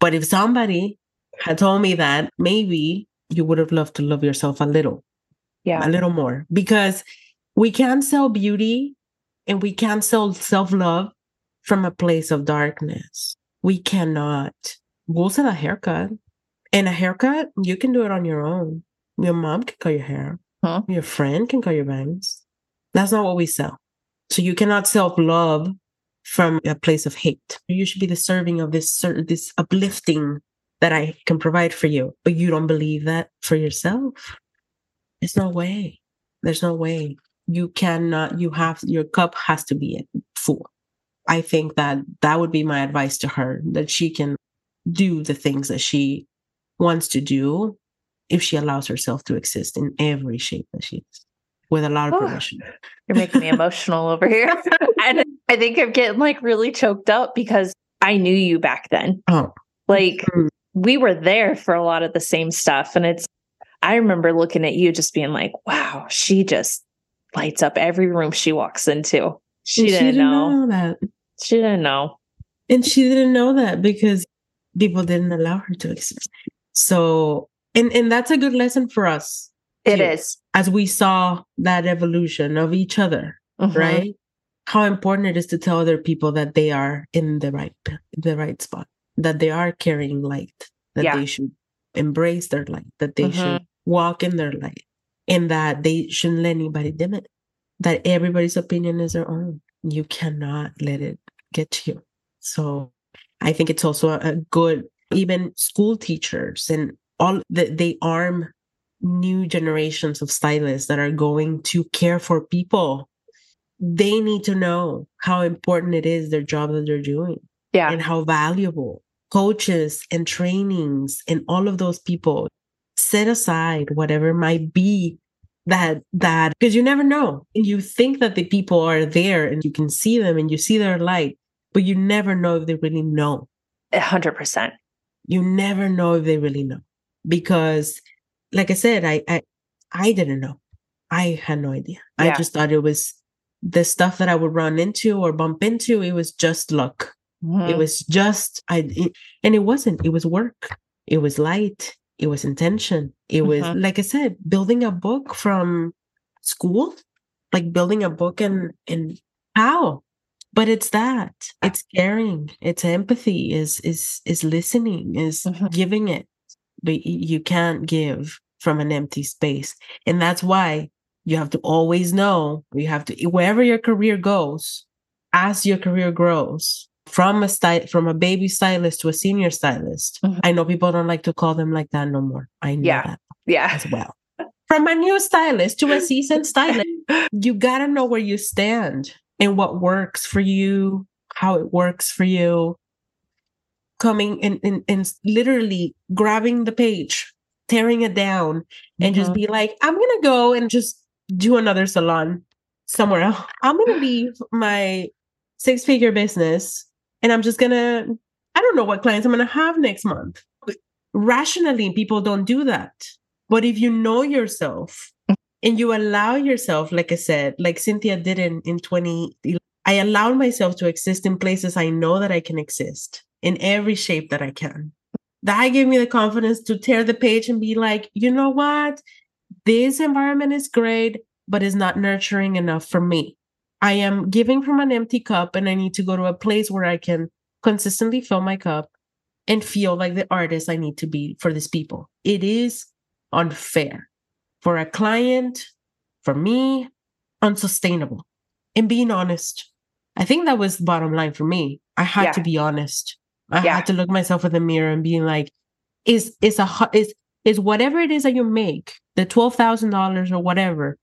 But if somebody had told me that maybe you would have loved to love yourself a little yeah. a little more. Because we can't sell beauty and we can't sell self-love from a place of darkness. We cannot we'll sell a haircut and a haircut you can do it on your own. Your mom can cut your hair. Huh. your friend can cut your bangs. That's not what we sell. So you cannot self-love from a place of hate. You should be the serving of this certain this uplifting that i can provide for you but you don't believe that for yourself. There's no way. There's no way. You cannot you have your cup has to be full. I think that that would be my advice to her that she can do the things that she wants to do if she allows herself to exist in every shape that she is with a lot of Oh. permission You're making me emotional over here. and I think I'm getting like really choked up because I knew you back then. oh Like Mm. we were there for a lot of the same stuff. And it's, I remember looking at you just being like, wow, she just lights up every room she walks into. She, and didn't, know. that She didn't know. and she didn't know that because people didn't allow her to exist so and and that's a good lesson for us It too, is. as we saw that evolution of each other Mhm. right how important it is to tell other people that they are in the right the right spot that they are carrying light that Yeah. they should embrace their light that they Mhm. should walk in their light and that they shouldn't let anybody dim it that everybody's opinion is their own you cannot let it get to you so i think it's also a good even school teachers and all that they arm new generations of stylists that are going to care for people they need to know how important it is their job that they're doing Yeah. and how valuable coaches and trainings and all of those people set aside whatever might be that that because you never know And you think that the people are there and you can see them and you see their light but you never know if they really know A hundred percent. You never know if they really know because like i said i i, I didn't know. I had no idea. I just thought it was the stuff that i would run into or bump into it was just luck. Mhm. it was just i it, and it wasn't it was work. It was light. It was intention. It was Mhm. like i said building a book from school like building a book and and how but it's that it's caring it's empathy is is is listening is Mhm. giving it but you can't give from an empty space and that's why you have to always know you have to wherever your career goes as your career grows from a style from a baby stylist to a senior stylist Mhm. i know people don't like to call them like that no more i know Yeah. that yeah. as well from a new stylist to a seasoned stylist you gotta know where you stand and what works for you how it works for you. Coming and, and, and literally grabbing the page tearing it down and just Mhm. be like i'm gonna go and just do another salon somewhere else. I'm gonna leave my six figure business and i'm just gonna i don't know what clients i'm gonna have next month. Rationally people don't do that. But if you know yourself and you allow yourself like i said like cynthia did in in 20 i allowed myself to exist in places i know that i can exist in every shape that i can. That gave me the confidence to tear the page and be like you know what? This environment is great but it's not nurturing enough for me. I am giving from an empty cup and i need to go to a place where i can consistently fill my cup and feel like the artist i need to be for these people. It is unfair for a client, for me, unsustainable. And being honest. I think that was the bottom line for me. I had Yeah. to be honest. I Yeah. had to look myself in the mirror and being like, is is a is is whatever it is that you make, the twelve thousand dollars or whatever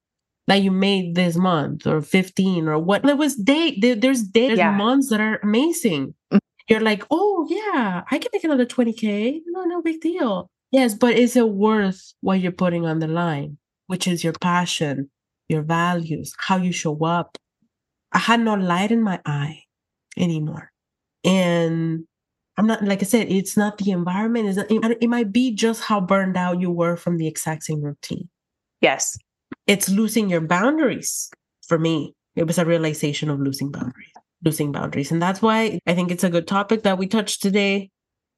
that you made this month or fifteen or what there was day there, there's days Yeah. months that are amazing. Mm. You're like, oh, yeah, I can make another 20K. No, no big deal. Yes, but is it worth what you're putting on the line, which is your passion, your values, how you show up? I had no light in my eye anymore. And I'm not, like I said, it's not the environment. It's not, it, it might be just how burned out you were from the exact same routine. Yes. It's losing your boundaries. For me, it was a realization of losing boundaries, losing boundaries. And that's why I think it's a good topic that we touched today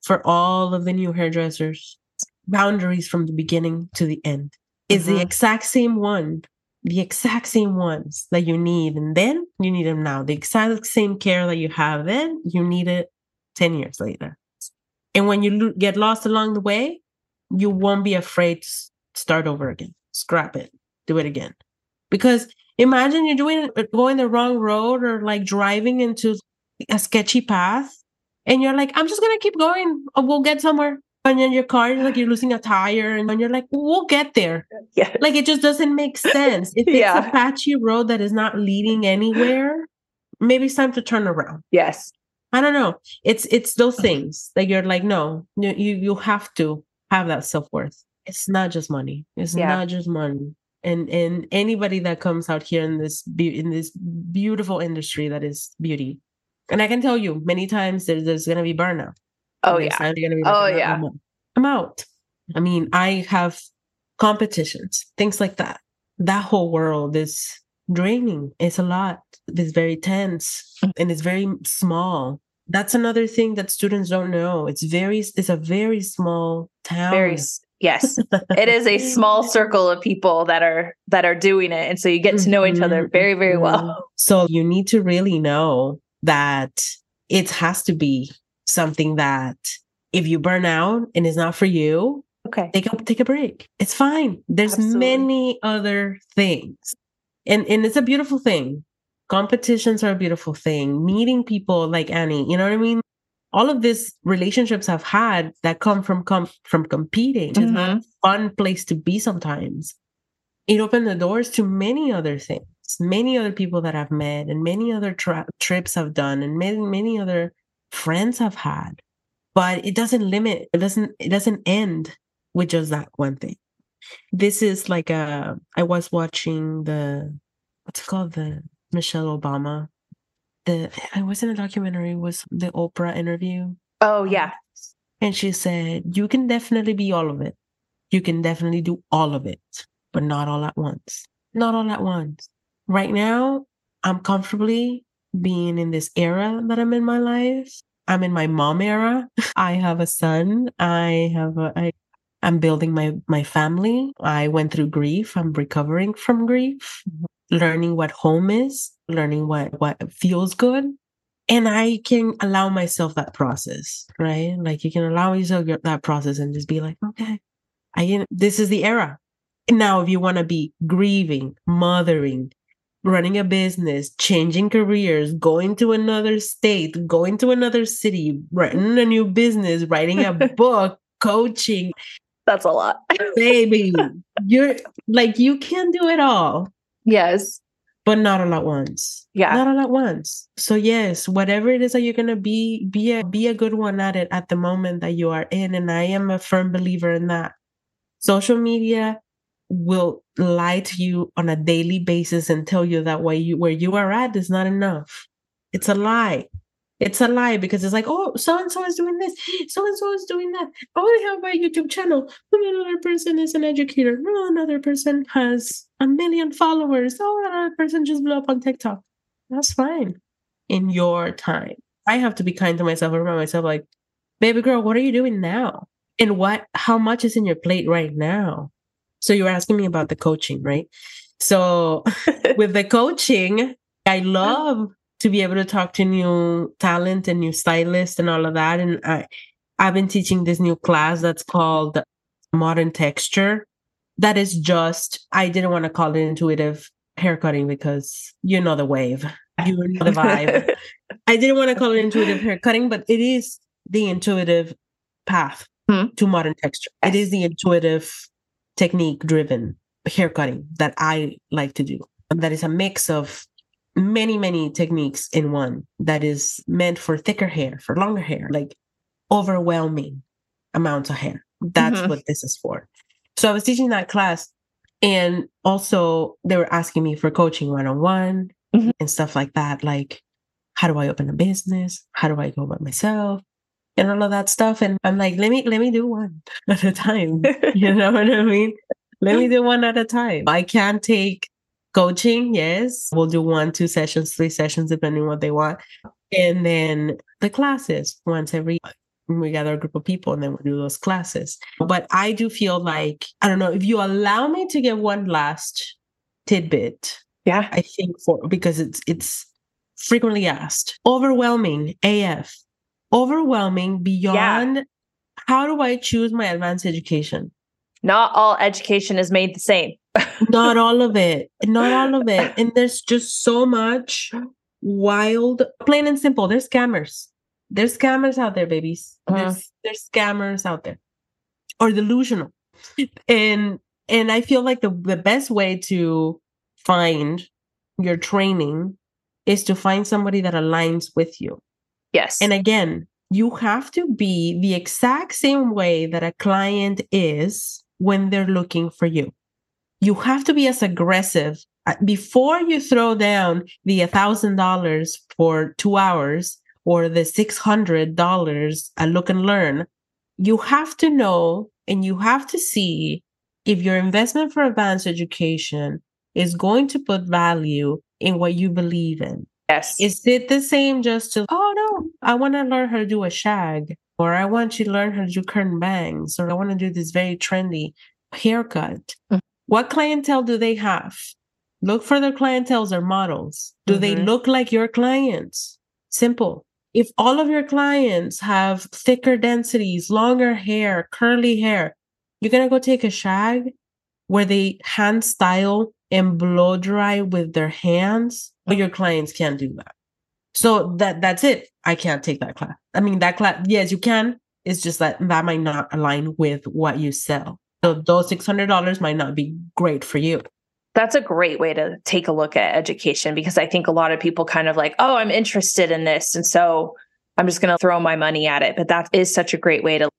for all of the new hairdressers. Boundaries from the beginning to the end is mm-hmm. the exact same one, the exact same ones that you need. And then you need them now. The exact same care that you have then, you need it 10 years later. And when you lo- get lost along the way, you won't be afraid to start over again. Scrap it, do it again. Because imagine you're doing going the wrong road or like driving into a sketchy path and you're like i'm just gonna keep going we'll get somewhere and then your car is like you're losing a tire and you're like we'll get there. Yeah like it just doesn't make sense. If it's yeah. a patchy road that is not leading anywhere maybe it's time to turn around. Yes. I don't know. It's it's those things that you're like no you you have to have that self-worth. It's not just money. It's yeah. not just money. And and anybody that comes out here in this be- in this beautiful industry that is beauty. And i can tell you many times there's, there's gonna be burnout oh yeah like, oh yeah I'm out. I'm out i mean i have competitions things like that that whole world is draining it's a lot it's very tense and it's very small that's another thing that students don't know it's very it's a very small town very Yes. it is a small circle of people that are that are doing it and so you get to know each other mm-hmm. very very well. Mm-hmm. So you need to really know that it has to be something that if you burn out and it's not for you, okay. Take a take a break. It's fine. There's Absolutely. many other things. And and it's a beautiful thing. Competitions are a beautiful thing. Meeting people like Annie, you know what I mean? all of these relationships I've had that come from com- from competing mm-hmm. is not a fun place to be sometimes. It opened the doors to many other things, many other people that I've met, and many other tra- trips I've done, and many many other friends I've had. But it doesn't limit. It doesn't. It doesn't end with just that one thing. This is like a. I was watching the what's it called the Michelle Obama the I was in a documentary was the Oprah interview. Oh yeah. Um, and she said, You can definitely be all of it. You can definitely do all of it, but not all at once. Not all at once. Right now, I'm comfortably being in this era that I'm in my life. I'm in my mom era. I have a son. I have a, I, I'm building my my family. I went through grief. I'm recovering from grief. Mm-hmm learning what home is, learning what what feels good. And I can allow myself that process, right? Like you can allow yourself that process and just be like, okay, I this is the era. now, if you want to be grieving, mothering, running a business, changing careers, going to another state, going to another city, writing a new business, writing a book, coaching. That's a lot. Baby, you're like, you can do it all. Yes. But not all at once. Yeah. Not all at once. So yes, whatever it is that you're gonna be, be a be a good one at it at the moment that you are in. And I am a firm believer in that. Social media will lie to you on a daily basis and tell you that way you where you are at is not enough. It's a lie. It's a lie because it's like, oh, so and so is doing this, so and so is doing that. Oh, they have a YouTube channel. Another person is an educator. No, another person has a million followers. Oh, another person just blew up on TikTok. That's fine. In your time, I have to be kind to myself and remind myself, like, baby girl, what are you doing now? And what? How much is in your plate right now? So you were asking me about the coaching, right? So with the coaching, I love to be able to talk to new talent and new stylists and all of that. And I, I've been teaching this new class that's called Modern Texture. That is just, I didn't want to call it intuitive haircutting because you know the wave, you know the vibe. I didn't want to call it intuitive haircutting, but it is the intuitive path hmm. to modern texture. It is the intuitive technique driven haircutting that I like to do. And that is a mix of many, many techniques in one that is meant for thicker hair, for longer hair, like overwhelming amounts of hair. That's Mhm. what this is for. So I was teaching that class, and also they were asking me for coaching one on one and stuff like that. Like, how do I open a business? How do I go about myself? And all of that stuff. And I'm like, let me let me do one at a time. You know what I mean? Let me do one at a time. I can take coaching, yes. We'll do one, two sessions, three sessions, depending what they want. And then the classes once every we gather a group of people and then we do those classes. But I do feel like, I don't know, if you allow me to give one last tidbit, yeah. I think for because it's it's frequently asked. Overwhelming AF. Overwhelming beyond how do I choose my advanced education? Not all education is made the same. Not all of it. Not all of it. And there's just so much wild, plain and simple. There's scammers. There's scammers out there, babies. Mhm. There's there's scammers out there. Or delusional. And and I feel like the, the best way to find your training is to find somebody that aligns with you. Yes. And again, you have to be the exact same way that a client is when they're looking for you. You have to be as aggressive Uh, before you throw down the $1,000 for two hours or the $600 a look and learn. You have to know and you have to see if your investment for advanced education is going to put value in what you believe in. Yes. Is it the same just to, oh no, I want to learn how to do a shag, or I want you to learn how to do curtain bangs, or I want to do this very trendy haircut? Mhm. What clientele do they have? Look for their clientels or models. Do they Mhm. look like your clients? Simple. If all of your clients have thicker densities, longer hair, curly hair, you're going to go take a shag where they hand style and blow dry with their hands, but your clients can't do that. So that that's it. I can't take that class. I mean, that class, yes, you can. It's just that that might not align with what you sell. So those six hundred dollars might not be great for you. That's a great way to take a look at education because I think a lot of people kind of like, oh, I'm interested in this. And so I'm just going to throw my money at it. But that is such a great way to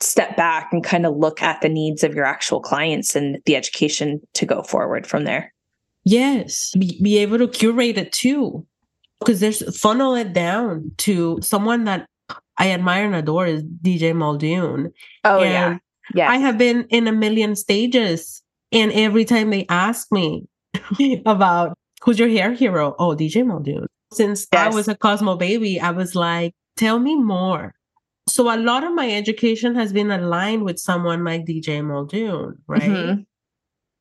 step back and kind of look at the needs of your actual clients and the education to go forward from there. Yes, be, be able to curate it too, because there's funnel it down to someone that I admire and adore is DJ Muldoon. Oh, And yeah. Yeah. I have been in a million stages, and every time they ask me about who's your hair hero, oh, DJ Muldoon. Since I was a Cosmo baby, I was like, tell me more. So a lot of my education has been aligned with someone like DJ Muldoon, right? Mhm.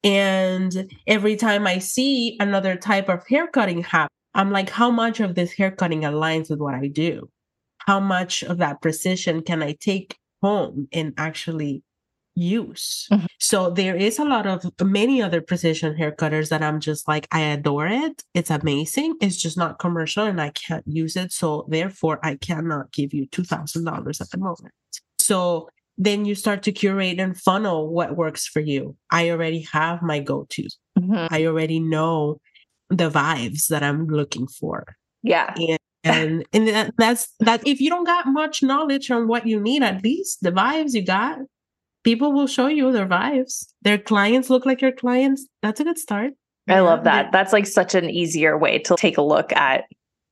And every time I see another type of haircutting happen, I'm like, how much of this haircutting aligns with what I do? How much of that precision can I take home and actually use? Mhm. So there is a lot of many other precision haircutters that I'm just like, I adore it. It's amazing. It's just not commercial and I can't use it. So therefore, I cannot give you $2,000 at the moment. So then you start to curate and funnel what works for you. I already have my go tos. Mhm. I already know the vibes that I'm looking for. Yeah. And and that, that's that if you don't got much knowledge on what you need, at least the vibes you got, people will show you their vibes. Their clients look like your clients. That's a good start. I love that. That's like such an easier way to take a look at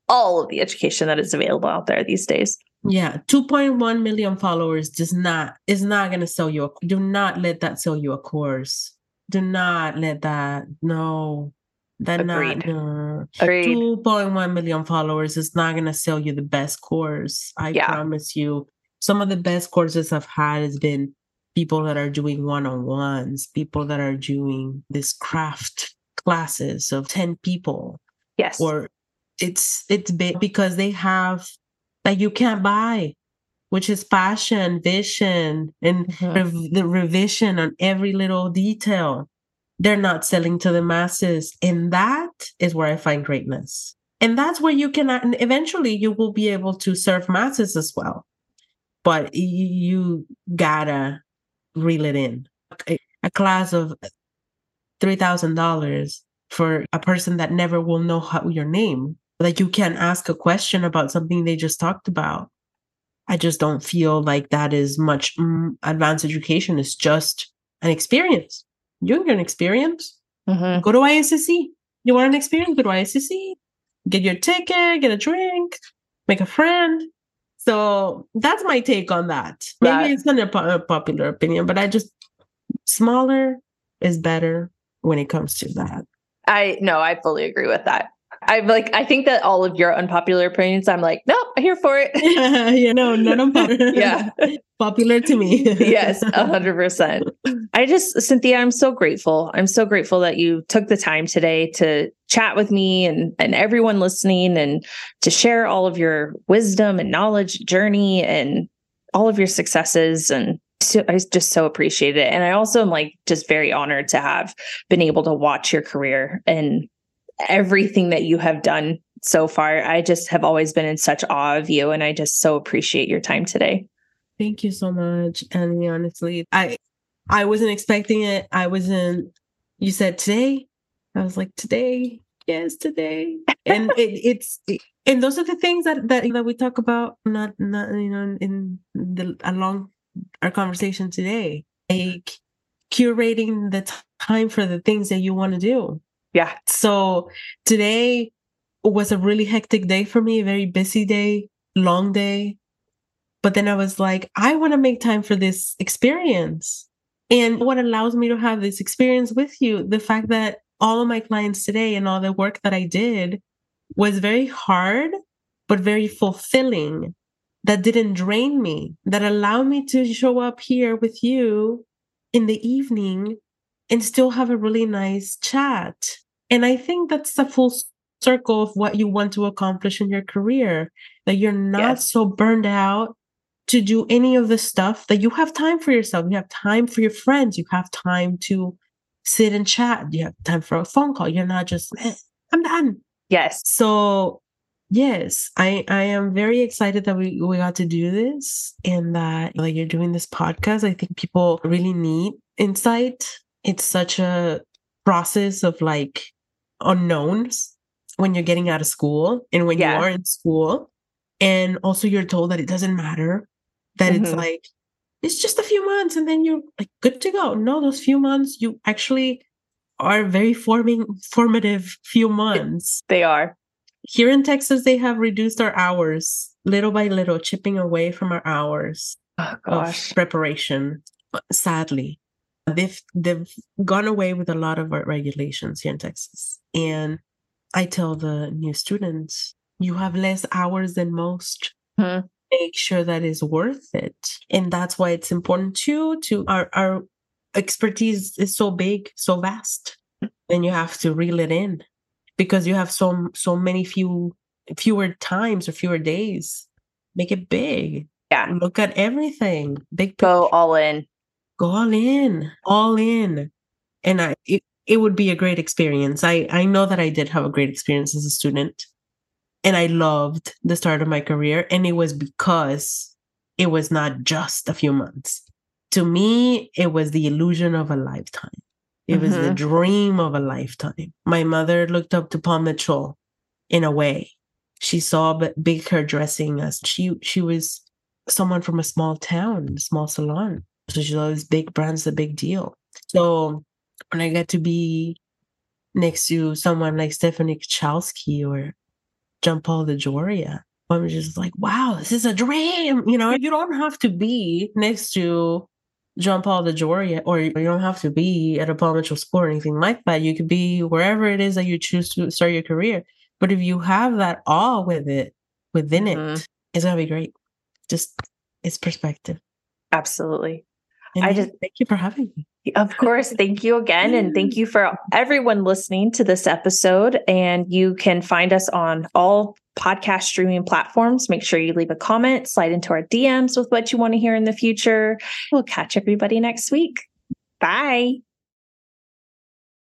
all of the education that is available out there these days. Yeah, 2.1 million followers does not is not going to sell you. A, do not let that sell you a course. Do not let that. No, that Agreed. not. No. Agreed. 2.1 million followers is not going to sell you the best course. I Yeah. promise you. Some of the best courses I've had has been people that are doing one-on-ones, people that are doing this craft classes of 10 people Yes. or it's it's because they have that you can't buy which is passion vision and Mhm. rev- the revision on every little detail they're not selling to the masses and that is where i find greatness and that's where you can and eventually you will be able to serve masses as well but you gotta reel it in a, a class of $3000 for a person that never will know how your name. That you can't ask a question about something they just talked about. I just don't feel like that is much mm, advanced education. It's just an experience. You get an experience. Mhm. Go to ISSE. You want an experience? Go to ISSE. Get your ticket, get a drink, make a friend. So that's my take on that. Maybe it's not a, po- a popular opinion, but I just smaller is better when it comes to that. I no, I fully agree with that. I like I think that all of your unpopular opinions, I'm like, nope, I'm here for it. you know, none of them Yeah. popular to me. yes, a hundred percent. I just, Cynthia, I'm so grateful. I'm so grateful that you took the time today to chat with me and and everyone listening and to share all of your wisdom and knowledge journey and all of your successes and so, I just so appreciate it. And I also am like just very honored to have been able to watch your career and everything that you have done so far. I just have always been in such awe of you and I just so appreciate your time today. Thank you so much, Annie. Honestly, I I wasn't expecting it. I wasn't. You said today. I was like today. Yes, today. And it, it's and those are the things that that that we talk about. Not not you know in the along our conversation today. Like curating the t- time for the things that you want to do. Yeah. So today was a really hectic day for me, a very busy day, long day. But then I was like, I want to make time for this experience. And what allows me to have this experience with you, the fact that all of my clients today and all the work that I did was very hard, but very fulfilling. That didn't drain me, that allowed me to show up here with you in the evening and still have a really nice chat. And I think that's the full circle of what you want to accomplish in your career, that you're not Yes. so burned out to do any of the stuff that you have time for yourself. You have time for your friends. You have time to sit and chat. You have time for a phone call. You're not just, "Eh, I'm done. Yes. So yes, I I am very excited that we we got to do this and that like you're doing this podcast. I think people really need insight. It's such a process of like unknowns when you're getting out of school and when Yeah. you are in school. And also you're told that it doesn't matter, that it's Mhm. like it's just a few months and then you're like good to go. No, those few months you actually are very forming formative few months They are. here in Texas, they have reduced our hours little by little, chipping away from our hours Oh of preparation. Sadly, they've they've gone away with a lot of our regulations here in Texas. And I tell the new students, you have less hours than most. Mhm. Make sure that is worth it. And that's why it's important too to our our expertise is so big, so vast. And you have to reel it in because you have so so many few fewer times or fewer days. Make it big. Yeah. Look at everything. Big Go all in. Go all in. All in. And I it, it would be a great experience. I I know that I did have a great experience as a student. And I loved the start of my career. And it was because it was not just a few months. To me, it was the illusion of a lifetime. It was the Mhm. dream of a lifetime. My mother looked up to Paul Mitchell in a way. She saw big hairdressing as she she was someone from a small town, small salon. So she saw this big brand's a big deal. So when I get to be next to someone like Stephanie Kocielski or John Paul DeJoria, I'm just like, wow, this is a dream. You know, you don't have to be next to John Paul DeJoria, or you don't have to be at a Paul Mitchell school or anything like that. You could be wherever it is that you choose to start your career. But if you have that awe with it, within Mhm. it, it's gonna be great. Just it's perspective. Absolutely. And I just- thank you for having me. Of course. Thank you again. And thank you for everyone listening to this episode. And you can find us on all podcast streaming platforms. Make sure you leave a comment, slide into our DMs with what you want to hear in the future. We'll catch everybody next week. Bye.